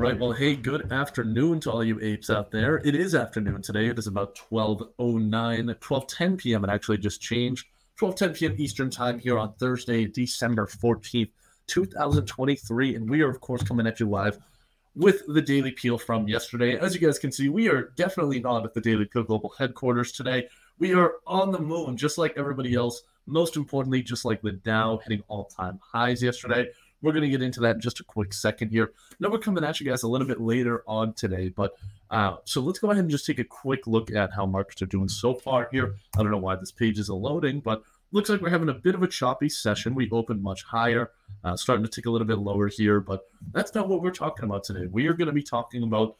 right. Well, hey, good afternoon to all you apes out there. It is afternoon today. It is about 12.09, 12.10 p.m. It actually just changed. 12.10 p.m. Eastern time here on Thursday, December 14th, 2023. And we are, of course, coming at you live with the Daily Peel from yesterday. As you guys can see, we are definitely not at the Daily Peel Global headquarters today. We are on the moon, just like everybody else. Most importantly, just like the Dow hitting all time highs yesterday. We're going to get into that in just a quick second here. Now, we're coming at you guys a little bit later on today, but uh, so let's go ahead and just take a quick look at how markets are doing so far here. I don't know why this page is loading, but looks like we're having a bit of a choppy session. We opened much higher, uh, starting to tick a little bit lower here, but that's not what we're talking about today. We are going to be talking about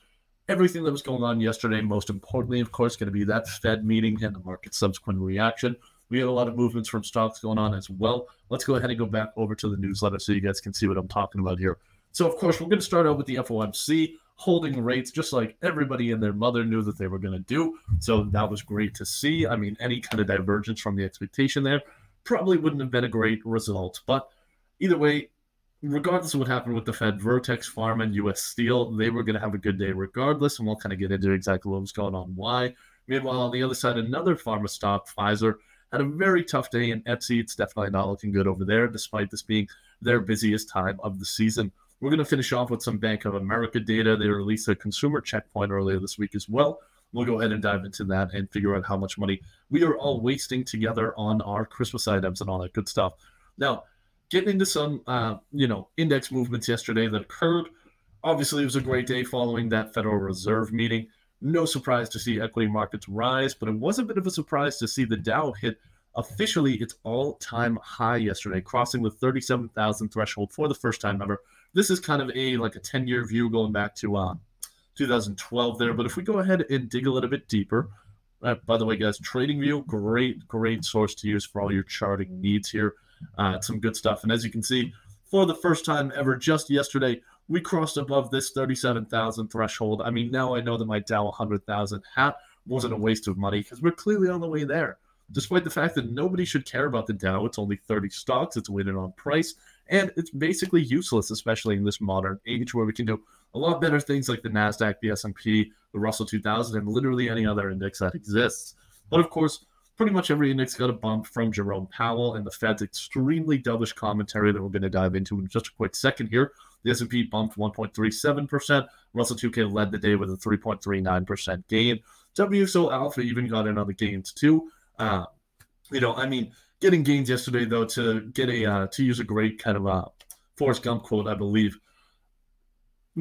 everything that was going on yesterday. Most importantly, of course, going to be that Fed meeting and the market subsequent reaction. We had a lot of movements from stocks going on as well. Let's go ahead and go back over to the newsletter so you guys can see what I'm talking about here. So, of course, we're going to start out with the FOMC holding rates just like everybody and their mother knew that they were going to do. So that was great to see. I mean, any kind of divergence from the expectation there probably wouldn't have been a great result. But either way, regardless of what happened with the Fed, Vertex Pharma, and US Steel, they were going to have a good day regardless. And we'll kind of get into exactly what was going on, why. Meanwhile, on the other side, another pharma stock, Pfizer, had a very tough day in Etsy. It's definitely not looking good over there, despite this being their busiest time of the season. We're going to finish off with some Bank of America data. They released a consumer checkpoint earlier this week as well. We'll go ahead and dive into that and figure out how much money we are all wasting together on our Christmas items and all that good stuff. Now, getting into some, uh, you know, index movements yesterday that occurred. Obviously, it was a great day following that Federal Reserve meeting. No surprise to see equity markets rise, but it was a bit of a surprise to see the Dow hit officially its all-time high yesterday, crossing the 37,000 threshold for the first time ever. This is kind of a like a 10-year view going back to uh, 2012 there. But if we go ahead and dig a little bit deeper, uh, by the way, guys, TradingView, great, great source to use for all your charting needs here. Uh, some good stuff. And as you can see, for the first time ever, just yesterday, we crossed above this 37,000 threshold. I mean, now I know that my Dow 100,000 hat wasn't a waste of money because we're clearly on the way there. Despite the fact that nobody should care about the Dow, it's only 30 stocks, it's weighted on price, and it's basically useless, especially in this modern age where we can do a lot better things like the Nasdaq, the S&P, the Russell 2000, and literally any other index that exists. But of course, pretty much every index got a bump from Jerome Powell and the Fed's extremely dovish commentary that we're going to dive into in just a quick second here. The S&P bumped 1.37%. Russell 2K led the day with a 3.39% gain. WSO Alpha even got in on the gains too. Uh, you know, I mean, getting gains yesterday though to get a uh, to use a great kind of uh, Forrest Gump quote, I believe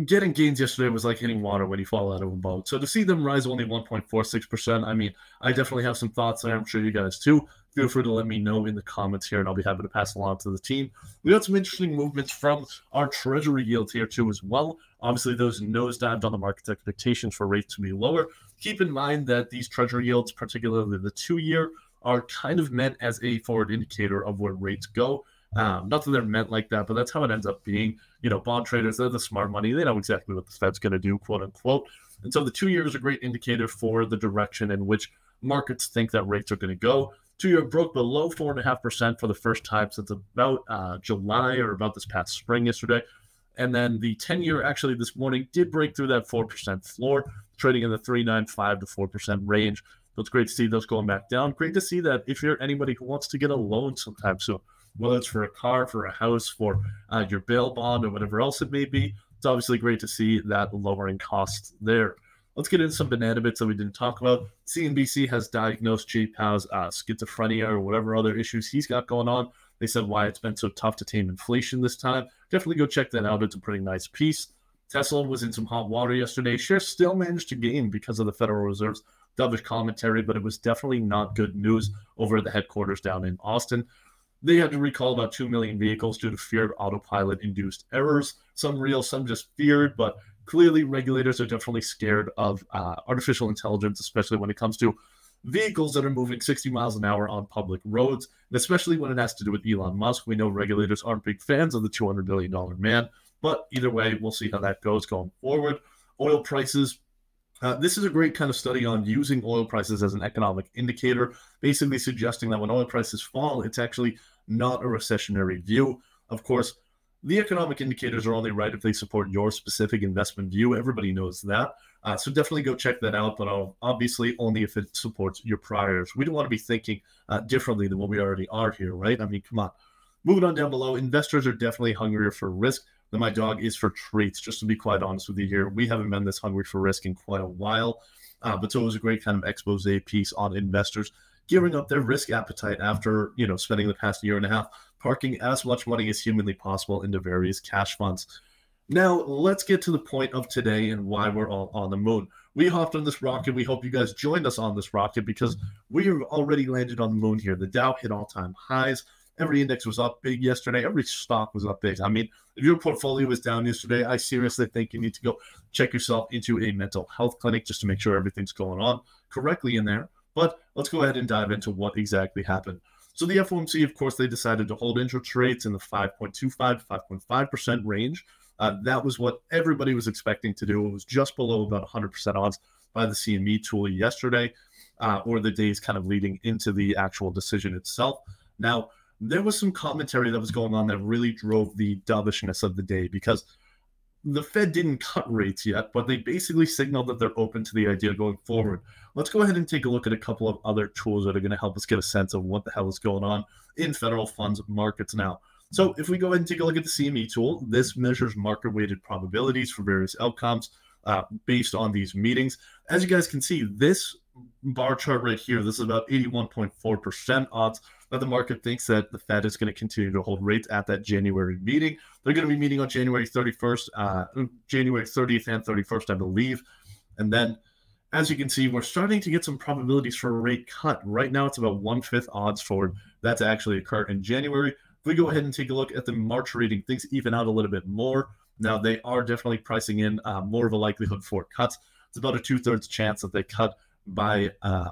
getting gains yesterday was like hitting water when you fall out of a boat. So to see them rise only 1.46%, I mean, I definitely have some thoughts there. I'm sure you guys too. Feel free to let me know in the comments here, and I'll be happy to pass along to the team. We got some interesting movements from our treasury yields here too, as well. Obviously, those nosedived on the market's expectations for rates to be lower. Keep in mind that these treasury yields, particularly the two-year, are kind of meant as a forward indicator of where rates go. Um, not that they're meant like that, but that's how it ends up being. You know, bond traders, they're the smart money. They know exactly what the Fed's going to do, quote unquote. And so the two years is a great indicator for the direction in which markets think that rates are going to go. Two year broke below four and a half percent for the first time since about uh, July or about this past spring yesterday. And then the 10 year actually this morning did break through that 4% floor, trading in the 3.95 to 4% range. So it's great to see those going back down. Great to see that if you're anybody who wants to get a loan sometime soon, whether it's for a car, for a house, for uh, your bail bond, or whatever else it may be. It's obviously great to see that lowering costs there. Let's get into some banana bits that we didn't talk about. CNBC has diagnosed Jay Powell's uh, schizophrenia or whatever other issues he's got going on. They said why it's been so tough to tame inflation this time. Definitely go check that out. It's a pretty nice piece. Tesla was in some hot water yesterday. Shares still managed to gain because of the Federal Reserve's dovish commentary, but it was definitely not good news over at the headquarters down in Austin. They had to recall about 2 million vehicles due to feared autopilot induced errors. Some real, some just feared, but clearly regulators are definitely scared of uh, artificial intelligence, especially when it comes to vehicles that are moving 60 miles an hour on public roads, and especially when it has to do with Elon Musk. We know regulators aren't big fans of the $200 billion man, but either way, we'll see how that goes going forward. Oil prices uh, this is a great kind of study on using oil prices as an economic indicator, basically suggesting that when oil prices fall, it's actually not a recessionary view. Of course, the economic indicators are only right if they support your specific investment view. Everybody knows that. Uh, so definitely go check that out, but obviously only if it supports your priors. We don't want to be thinking uh, differently than what we already are here, right? I mean, come on. Moving on down below, investors are definitely hungrier for risk than my dog is for treats. Just to be quite honest with you here, we haven't been this hungry for risk in quite a while. Uh, but so it was a great kind of expose piece on investors gearing up their risk appetite after you know spending the past year and a half parking as much money as humanly possible into various cash funds. Now, let's get to the point of today and why we're all on the moon. We hopped on this rocket. We hope you guys joined us on this rocket because we have already landed on the moon here. The Dow hit all time highs. Every index was up big yesterday. Every stock was up big. I mean, if your portfolio was down yesterday, I seriously think you need to go check yourself into a mental health clinic just to make sure everything's going on correctly in there. But let's go ahead and dive into what exactly happened. So the FOMC, of course, they decided to hold interest rates in the 5.25 to 5.5% range. Uh, that was what everybody was expecting to do. It was just below about 100% odds by the CME tool yesterday, uh, or the days kind of leading into the actual decision itself. Now, there was some commentary that was going on that really drove the dovishness of the day because the Fed didn't cut rates yet, but they basically signaled that they're open to the idea going forward. Let's go ahead and take a look at a couple of other tools that are going to help us get a sense of what the hell is going on in federal funds markets now. So, if we go ahead and take a look at the CME tool, this measures market weighted probabilities for various outcomes uh, based on these meetings. As you guys can see, this bar chart right here, this is about 81.4% odds that the market thinks that the Fed is going to continue to hold rates at that January meeting. They're going to be meeting on January 31st, uh, January 30th and 31st, I believe. And then, as you can see, we're starting to get some probabilities for a rate cut. Right now, it's about one fifth odds for that to actually occur in January. If we go ahead and take a look at the March reading, things even out a little bit more. Now, they are definitely pricing in uh, more of a likelihood for cuts. It's about a two thirds chance that they cut by uh,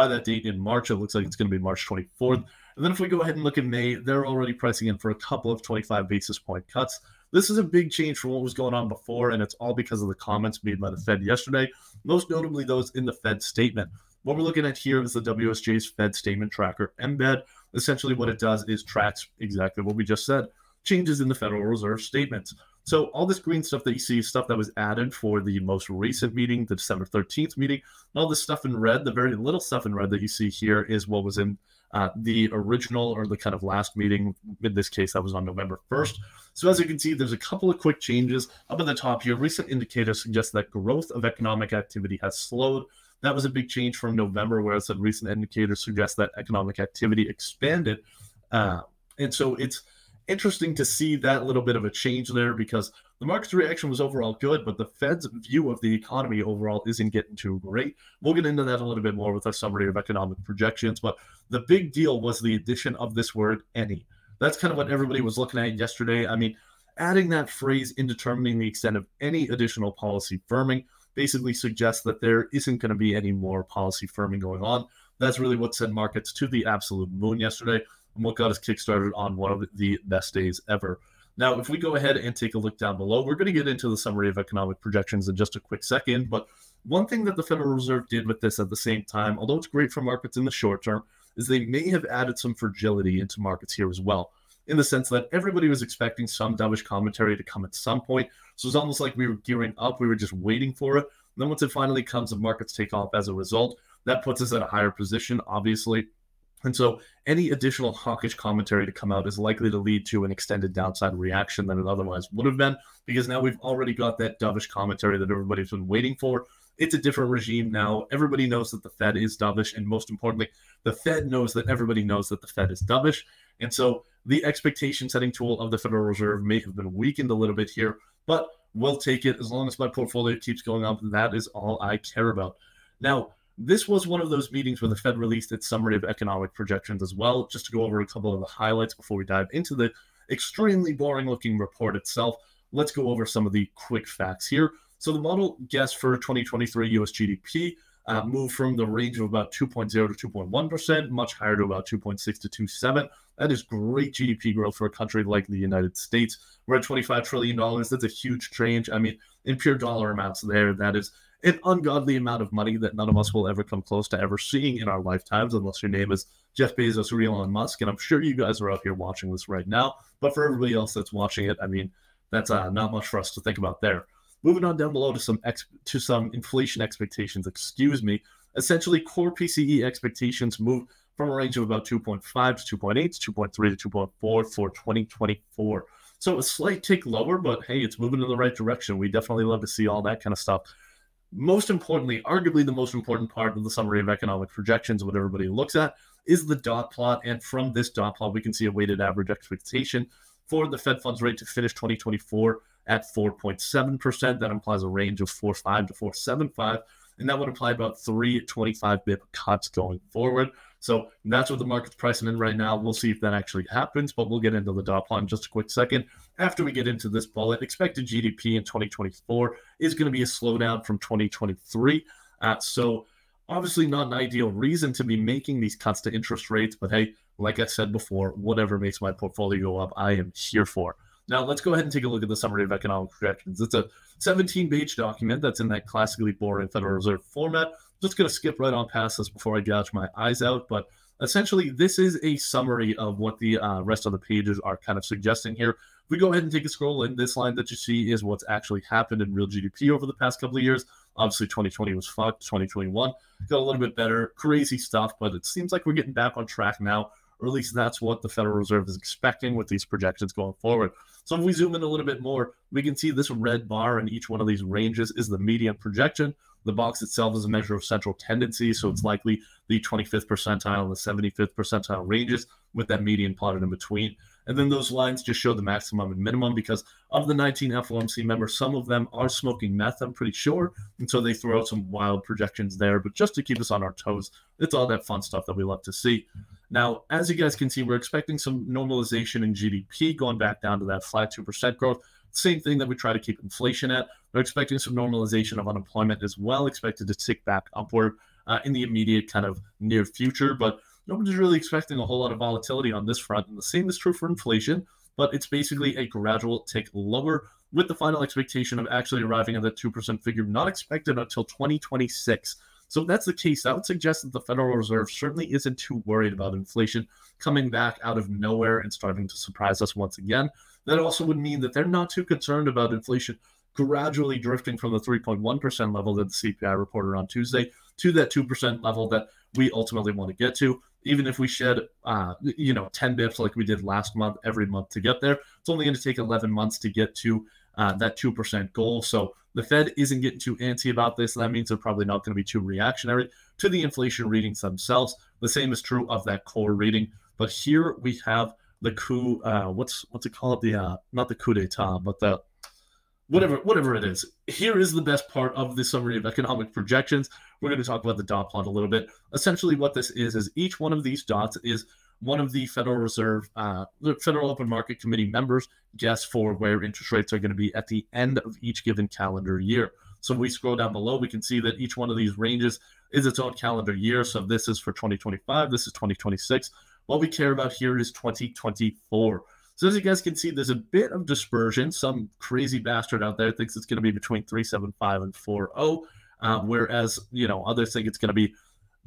by that date in March. It looks like it's going to be March 24th. And then if we go ahead and look at May, they're already pricing in for a couple of 25 basis point cuts. This is a big change from what was going on before, and it's all because of the comments made by the Fed yesterday, most notably those in the Fed statement. What we're looking at here is the WSJ's Fed statement tracker embed. Essentially, what it does is tracks exactly what we just said changes in the Federal Reserve statements. So all this green stuff that you see, stuff that was added for the most recent meeting, the December 13th meeting, all this stuff in red, the very little stuff in red that you see here is what was in uh, the original or the kind of last meeting. In this case, that was on November 1st. So as you can see, there's a couple of quick changes up at the top here. Recent indicators suggest that growth of economic activity has slowed. That was a big change from November, where whereas the recent indicators suggest that economic activity expanded. Uh, and so it's interesting to see that little bit of a change there because the market's reaction was overall good, but the Fed's view of the economy overall isn't getting too great. We'll get into that a little bit more with our summary of economic projections, but the big deal was the addition of this word any. That's kind of what everybody was looking at yesterday. I mean, adding that phrase in determining the extent of any additional policy firming basically suggests that there isn't going to be any more policy firming going on. That's really what sent markets to the absolute moon yesterday and what got us kickstarted on one of the best days ever. Now, if we go ahead and take a look down below, we're going to get into the summary of economic projections in just a quick second. But one thing that the Federal Reserve did with this at the same time, although it's great for markets in the short term, is they may have added some fragility into markets here as well, in the sense that everybody was expecting some dovish commentary to come at some point. So it's almost like we were gearing up, we were just waiting for it. And then once it finally comes, the markets take off as a result. That puts us at a higher position, obviously. And so any additional hawkish commentary to come out is likely to lead to an extended downside reaction than it otherwise would have been, because now we've already got that dovish commentary that everybody's been waiting for. It's a different regime now. Everybody knows that the Fed is dovish, and most importantly, the Fed knows that everybody knows that the Fed is dovish. And so the expectation setting tool of the Federal Reserve may have been weakened a little bit here, but we'll take it as long as my portfolio keeps going up. That is all I care about. Now, this was one of those meetings where the Fed released its summary of economic projections as well, just to go over a couple of the highlights before we dive into the extremely boring looking report itself. Let's go over some of the quick facts here. So, the model guess for 2023 US GDP uh, moved from the range of about 2.0 to 2.1%, much higher to about 2.6 to 2.7. That is great GDP growth for a country like the United States. We're at $25 trillion. That's a huge change. I mean, in pure dollar amounts there, that is an ungodly amount of money that none of us will ever come close to ever seeing in our lifetimes, unless your name is Jeff Bezos or Elon Musk. And I'm sure you guys are out here watching this right now. But for everybody else that's watching it, I mean, that's uh, not much for us to think about there. Moving on down below to some ex- to some inflation expectations. Excuse me. Essentially, core PCE expectations move from a range of about 2.5 to 2.8 to 2.3 to 2.4 for 2024. So a slight tick lower, but hey, it's moving in the right direction. We definitely love to see all that kind of stuff. Most importantly, arguably the most important part of the summary of economic projections, what everybody looks at, is the dot plot. And from this dot plot, we can see a weighted average expectation for the Fed funds rate to finish 2024 at 4.7%. That implies a range of 4.5 to 4.75. And that would imply about three 25 bip cuts going forward. So that's what the market's pricing in right now. We'll see if that actually happens, but we'll get into the dot plot in just a quick second. After we get into this bullet, expected GDP in 2024 is going to be a slowdown from 2023. Uh, so obviously not an ideal reason to be making these cuts to interest rates, but hey, like I said before, whatever makes my portfolio go up, I am here for. Now, let's go ahead and take a look at the summary of economic projections. It's a 17 page document that's in that classically boring Federal Reserve format. Just going to skip right on past this before I gouge my eyes out. But essentially, this is a summary of what the uh, rest of the pages are kind of suggesting here. If we go ahead and take a scroll in, this line that you see is what's actually happened in real GDP over the past couple of years. Obviously, 2020 was fucked. 2021 got a little bit better. Crazy stuff, but it seems like we're getting back on track now or at least that's what the Federal Reserve is expecting with these projections going forward. So if we zoom in a little bit more, we can see this red bar in each one of these ranges is the median projection. The box itself is a measure of central tendency, so it's likely the 25th percentile and the 75th percentile ranges with that median plotted in between. And then those lines just show the maximum and minimum because of the 19 FOMC members, some of them are smoking meth, I'm pretty sure. And so they throw out some wild projections there. But just to keep us on our toes, it's all that fun stuff that we love to see. Now, as you guys can see, we're expecting some normalization in GDP going back down to that flat 2% growth. Same thing that we try to keep inflation at. We're expecting some normalization of unemployment as well, expected to tick back upward uh, in the immediate kind of near future. But nobody's really expecting a whole lot of volatility on this front. And the same is true for inflation, but it's basically a gradual tick lower with the final expectation of actually arriving at the 2% figure not expected until 2026. So if that's the case, that would suggest that the Federal Reserve certainly isn't too worried about inflation coming back out of nowhere and starting to surprise us once again. That also would mean that they're not too concerned about inflation gradually drifting from the 3.1% level that the CPI reported on Tuesday to that 2% level that we ultimately want to get to. Even if we shed, uh, you know, 10 bips like we did last month, every month to get there, it's only going to take 11 months to get to uh, that 2% goal. So the Fed isn't getting too antsy about this. That means they're probably not going to be too reactionary to the inflation readings themselves. The same is true of that core reading. But here we have the coup. Uh, what's what's it called? The uh, not the coup d'état, but the whatever whatever it is. Here is the best part of the summary of economic projections. We're going to talk about the dot plot a little bit. Essentially, what this is is each one of these dots is one of the Federal Reserve, uh, the Federal Open Market Committee members guess for where interest rates are going to be at the end of each given calendar year. So we scroll down below, we can see that each one of these ranges is its own calendar year. So this is for 2025, this is 2026. What we care about here is 2024. So as you guys can see, there's a bit of dispersion. Some crazy bastard out there thinks it's going to be between 375 and 40, uh, whereas you know others think it's going to be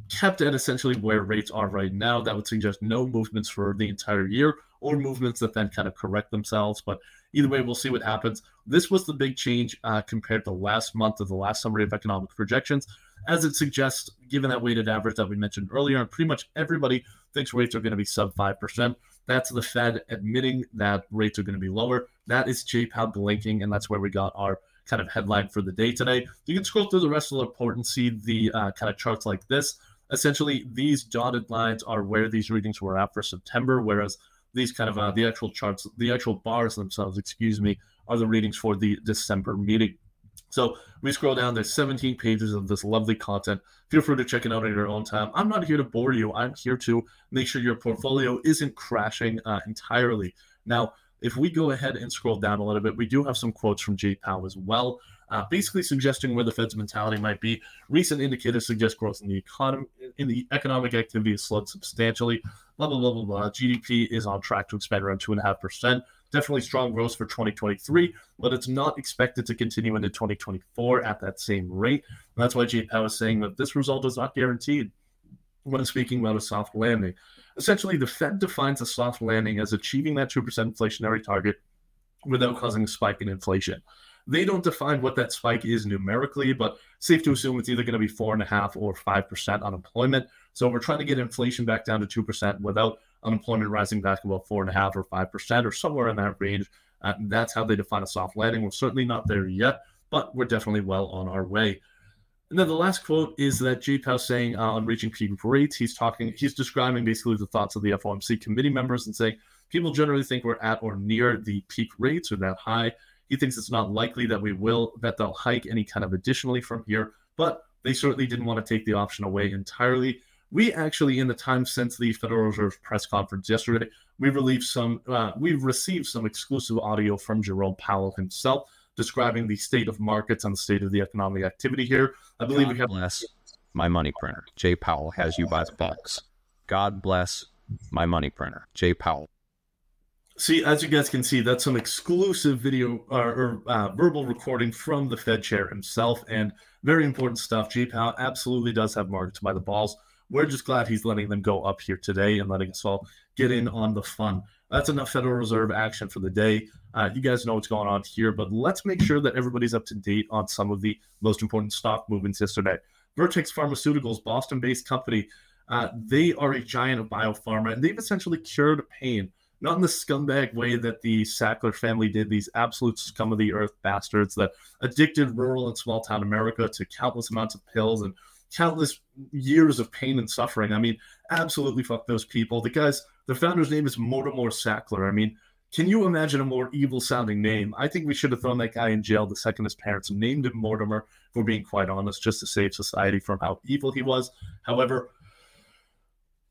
kept at essentially where rates are right now. That would suggest no movements for the entire year or movements that then kind of correct themselves. But either way, we'll see what happens. This was the big change uh, compared to last month of the last summary of economic projections, as it suggests, given that weighted average that we mentioned earlier, and pretty much everybody thinks rates are going to be sub 5%. That's the Fed admitting that rates are going to be lower. That is J Powell blinking, and that's where we got our kind of headline for the day today. You can scroll through the rest of the report and see the uh, kind of charts like this. Essentially, these dotted lines are where these readings were at for September, whereas these kind of uh, the actual charts, the actual bars themselves, excuse me, are the readings for the December meeting. So we scroll down, there's 17 pages of this lovely content. Feel free to check it out at your own time. I'm not here to bore you. I'm here to make sure your portfolio isn't crashing uh, entirely. Now, if we go ahead and scroll down a little bit, we do have some quotes from Jay Powell as well. Uh, basically suggesting where the Fed's mentality might be. Recent indicators suggest growth in the economy, in the economic activity has slowed substantially. Blah blah blah blah blah. GDP is on track to expand around two and a half percent. Definitely strong growth for 2023, but it's not expected to continue into 2024 at that same rate. That's why Jay Powell is saying that this result is not guaranteed when speaking about a soft landing. Essentially, the Fed defines a soft landing as achieving that 2% inflationary target without causing a spike in inflation. They don't define what that spike is numerically, but safe to assume it's either going to be four and a half or five percent unemployment. So we're trying to get inflation back down to two percent without unemployment rising back about four and a half or five percent or somewhere in that range. Uh, that's how they define a soft landing. We're certainly not there yet, but we're definitely well on our way. And then the last quote is that Jay Powell saying uh, on reaching peak rates, he's talking, he's describing basically the thoughts of the FOMC committee members and saying people generally think we're at or near the peak rates or that high. He thinks it's not likely that we will, that they'll hike any kind of additionally from here, but they certainly didn't want to take the option away entirely. We actually, in the time since the Federal Reserve press conference yesterday, we released some, uh, we've received some exclusive audio from Jerome Powell himself describing the state of markets and the state of the economic activity here. I believe God we have. Bless my money printer. Jay Powell has you by the balls. God bless my money printer. Jay Powell. See, as you guys can see, that's some exclusive video uh, or uh, verbal recording from the Fed chair himself, and very important stuff. Jay Powell absolutely does have markets by the balls. We're just glad he's letting them go up here today and letting us all get in on the fun. That's enough Federal Reserve action for the day. Uh, you guys know what's going on here, but let's make sure that everybody's up to date on some of the most important stock movements yesterday. Vertex Pharmaceuticals, Boston based company, uh, they are a giant of biopharma, and they've essentially cured pain not in the scumbag way that the Sackler family did, these absolute scum of the earth bastards that addicted rural and small town America to countless amounts of pills and countless years of pain and suffering. I mean, absolutely fuck those people. The guy's, the founder's name is Mortimer Sackler. I mean, can you imagine a more evil sounding name? I think we should have thrown that guy in jail the second his parents named him Mortimer, for being quite honest, just to save society from how evil he was. However,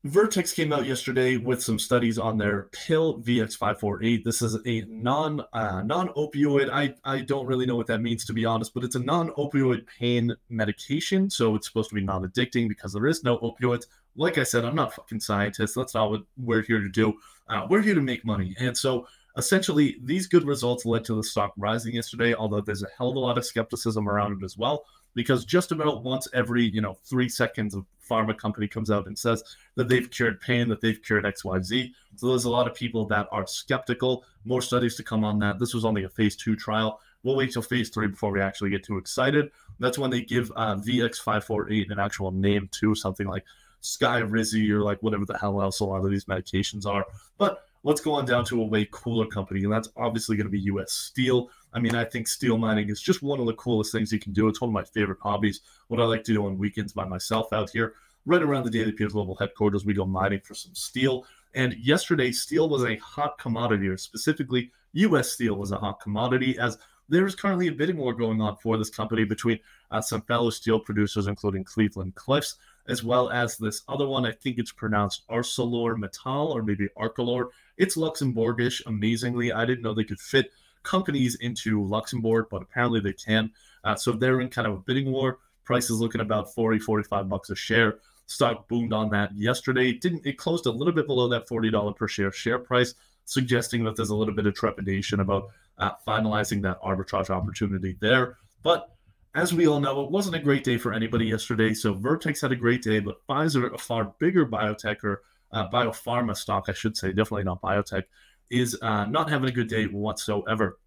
Vertex came out yesterday with some studies on their pill VX548. This is a non uh, non opioid. I I don't really know what that means to be honest, but it's a non opioid pain medication. So it's supposed to be non addicting because there is no opioids. Like I said, I'm not fucking scientist. That's not what we're here to do. Uh, we're here to make money. And so essentially, these good results led to the stock rising yesterday. Although there's a hell of a lot of skepticism around it as well because just about once every you know three seconds a pharma company comes out and says that they've cured pain that they've cured xyz so there's a lot of people that are skeptical. More studies to come on that. This was only a phase two trial. We'll wait till phase three before we actually get too excited. That's when they give uh, vx548 an actual name to something like Sky Skyrizi or like whatever the hell else a lot of these medications are. But let's go on down to a way cooler company and that's obviously going to be us steel I mean, I think steel mining is just one of the coolest things you can do. It's one of my favorite hobbies. What I like to do on weekends by myself out here, right around the Peel Global headquarters, we go mining for some steel. And yesterday, steel was a hot commodity, or specifically, U.S. steel was a hot commodity, as there's currently a bidding war going on for this company between uh, some fellow steel producers, including Cleveland Cliffs, as well as this other one. I think it's pronounced ArcelorMittal or maybe Arcelor. It's Luxembourgish, amazingly. I didn't know they could fit companies into Luxembourg, but apparently they can. Uh, so they're in kind of a bidding war. Price is looking about 40, 45 bucks a share. Stock boomed on that yesterday. It didn't it closed a little bit below that $40 per share share price, suggesting that there's a little bit of trepidation about uh, finalizing that arbitrage opportunity there. But as we all know, it wasn't a great day for anybody yesterday. So Vertex had a great day, but Pfizer, a far bigger biotech or uh, biopharma stock, I should say, definitely not biotech, is uh, not having a good day whatsoever.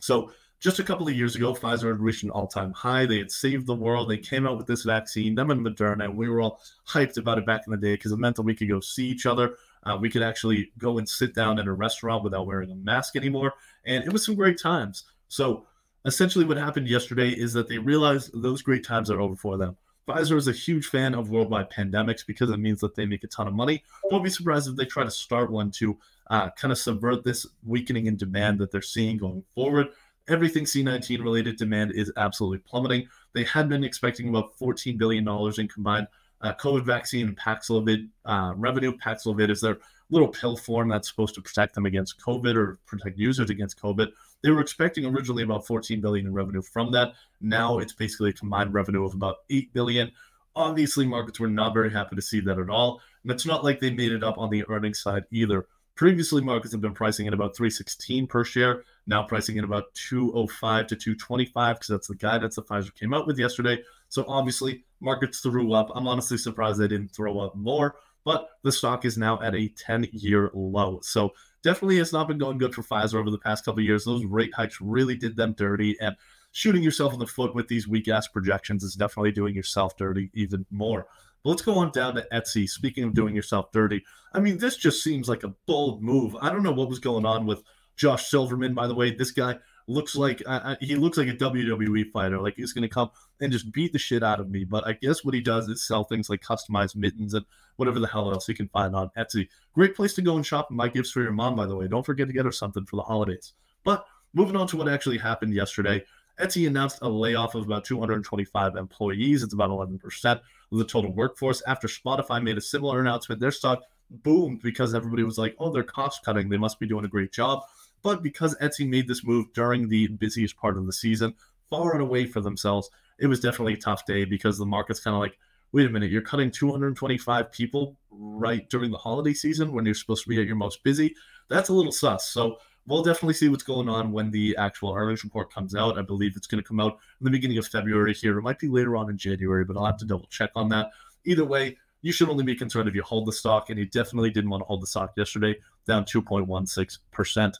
So, just a couple of years ago, Pfizer had reached an all time high. They had saved the world. They came out with this vaccine, them and Moderna. We were all hyped about it back in the day because it meant that we could go see each other. Uh, we could actually go and sit down in a restaurant without wearing a mask anymore. And it was some great times. So, essentially, what happened yesterday is that they realized those great times are over for them. Pfizer is a huge fan of worldwide pandemics because it means that they make a ton of money. Don't be surprised if they try to start one to uh, kind of subvert this weakening in demand that they're seeing going forward. Everything C19 related demand is absolutely plummeting. They had been expecting about $14 billion in combined uh, COVID vaccine and Paxlovid uh, revenue. Paxlovid is their little pill form that's supposed to protect them against COVID or protect users against COVID. They were expecting originally about 14 billion in revenue from that. Now it's basically a combined revenue of about 8 billion. Obviously, markets were not very happy to see that at all. And it's not like they made it up on the earnings side either. Previously, markets have been pricing at about 316 per share. Now pricing at about 205 to 225 because that's the guidance that Pfizer came out with yesterday. So obviously, markets threw up. I'm honestly surprised they didn't throw up more, but the stock is now at a 10 year low. So definitely has not been going good for Pfizer over the past couple years. Those rate hikes really did them dirty. And shooting yourself in the foot with these weak ass projections is definitely doing yourself dirty even more. But let's go on down to Etsy. Speaking of doing yourself dirty, I mean, this just seems like a bold move. I don't know what was going on with Josh Silverman, by the way. This guy looks like uh, he looks like a WWE fighter. Like he's going to come and just beat the shit out of me. But I guess what he does is sell things like customized mittens and whatever the hell else he can find on Etsy. Great place to go and shop and buy gifts for your mom, by the way. Don't forget to get her something for the holidays. But moving on to what actually happened yesterday. Etsy announced a layoff of about 225 employees. It's about 11% of the total workforce. After Spotify made a similar announcement, their stock boomed because everybody was like, oh, they're cost cutting. They must be doing a great job. But because Etsy made this move during the busiest part of the season, far and away for themselves, it was definitely a tough day because the market's kind of like, wait a minute, you're cutting 225 people right during the holiday season when you're supposed to be at your most busy. That's a little sus. So we'll definitely see what's going on when the actual earnings report comes out. I believe it's going to come out in the beginning of February here. It might be later on in January, but I'll have to double check on that. Either way, you should only be concerned if you hold the stock, and you definitely didn't want to hold the stock yesterday, down 2.16%.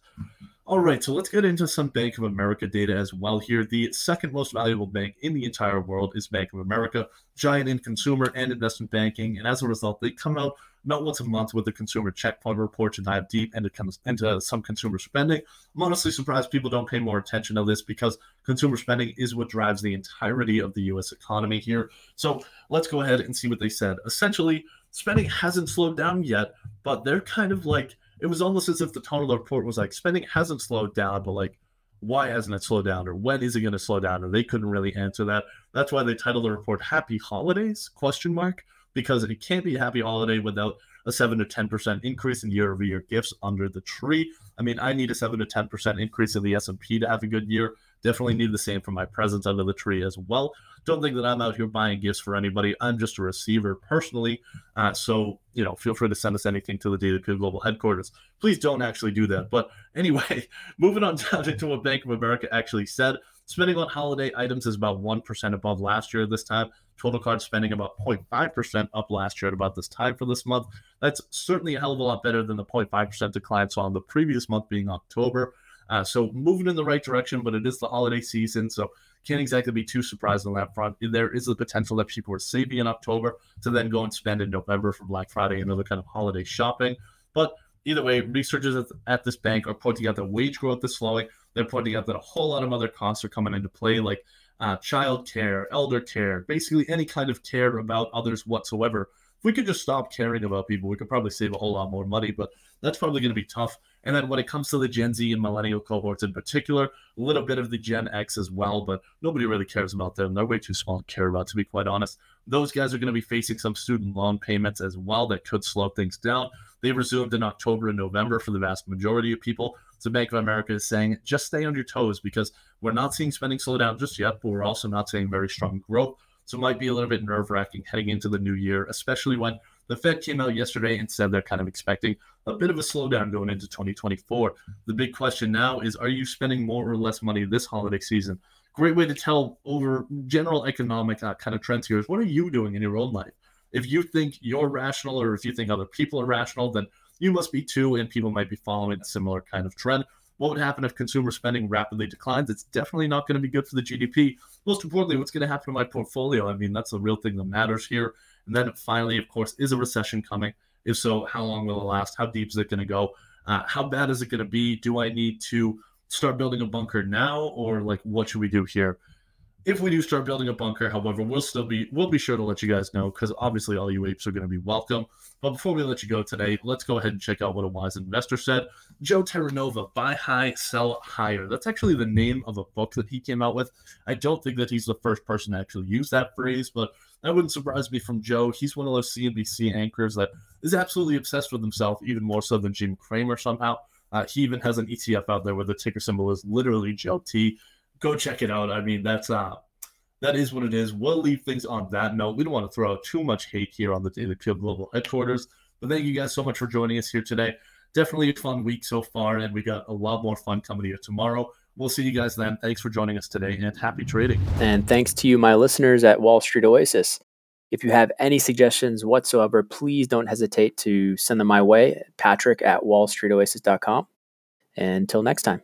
All right, so let's get into some Bank of America data as well here. The second most valuable bank in the entire world is Bank of America, giant in consumer and investment banking. And as a result, they come out not once a month with the consumer checkpoint report to dive deep into, into some consumer spending. I'm honestly surprised people don't pay more attention to this because consumer spending is what drives the entirety of the US economy here. So let's go ahead and see what they said. Essentially, spending hasn't slowed down yet, but they're kind of like it was almost as if the tone of the report was like spending hasn't slowed down, but like why hasn't it slowed down or when is it going to slow down? Or they couldn't really answer that. That's why they titled the report happy holidays question mark because it can't be a happy holiday without a 7 to 10% increase in year over year gifts under the tree. I mean i need a 7 to 10% increase in the s&p to have a good year definitely need the same for my presents under the tree as well don't think that I'm out here buying gifts for anybody. I'm just a receiver personally. Uh, so, you know, feel free to send us anything to the Peel Global headquarters. Please don't actually do that. But anyway, moving on down into what Bank of America actually said. Spending on holiday items is about 1% above last year this time. Total card spending about 0.5% up last year at about this time for this month. That's certainly a hell of a lot better than the 0.5% decline saw in the previous month being October. Uh, so moving in the right direction, but it is the holiday season. So can't exactly be too surprised on that front. There is the potential that people are saving in October to then go and spend in November for Black Friday and other kind of holiday shopping. But either way, researchers at this bank are pointing out that wage growth is slowing. They're pointing out that a whole lot of other costs are coming into play, like uh, child care, elder care, basically any kind of care about others whatsoever. If we could just stop caring about people, we could probably save a whole lot more money, but that's probably going to be tough. And then when it comes to the Gen Z and millennial cohorts in particular, a little bit of the Gen X as well, but nobody really cares about them. They're way too small to care about, to be quite honest. Those guys are going to be facing some student loan payments as well that could slow things down. They resumed in October and November for the vast majority of people. So Bank of America is saying just stay on your toes because we're not seeing spending slow down just yet, but we're also not seeing very strong growth. So it might be a little bit nerve wracking heading into the new year, especially when the Fed came out yesterday and said they're kind of expecting a bit of a slowdown going into 2024. The big question now is are you spending more or less money this holiday season? Great way to tell over general economic uh, kind of trends here is what are you doing in your own life? If you think you're rational or if you think other people are rational, then you must be too, and people might be following a similar kind of trend. What would happen if consumer spending rapidly declines? It's definitely not going to be good for the GDP. Most importantly, what's going to happen to my portfolio? I mean, that's the real thing that matters here. And then finally, of course, is a recession coming? If so, how long will it last? How deep is it going to go? Uh, how bad is it going to be? Do I need to start building a bunker now, or like what should we do here? If we do start building a bunker, however, we'll still be we'll be sure to let you guys know because obviously all you apes are going to be welcome. But before we let you go today, let's go ahead and check out what a wise investor said. Joe Terranova, buy high, sell higher. That's actually the name of a book that he came out with. I don't think that he's the first person to actually use that phrase, but that wouldn't surprise me from Joe. He's one of those CNBC anchors that is absolutely obsessed with himself, even more so than Jim Cramer somehow. Uh, he even has an ETF out there where the ticker symbol is literally Joe T go check it out. I mean, that's uh that is what it is. We'll leave things on that note. We don't want to throw out too much hate here on the Daily Global headquarters. But thank you guys so much for joining us here today. Definitely a fun week so far, and we got a lot more fun coming here tomorrow. We'll see you guys then. Thanks for joining us today, and happy trading. And thanks to you, my listeners at Wall Street Oasis. If you have any suggestions whatsoever, please don't hesitate to send them my way, patrick at wallstreetoasis.com. Until next time.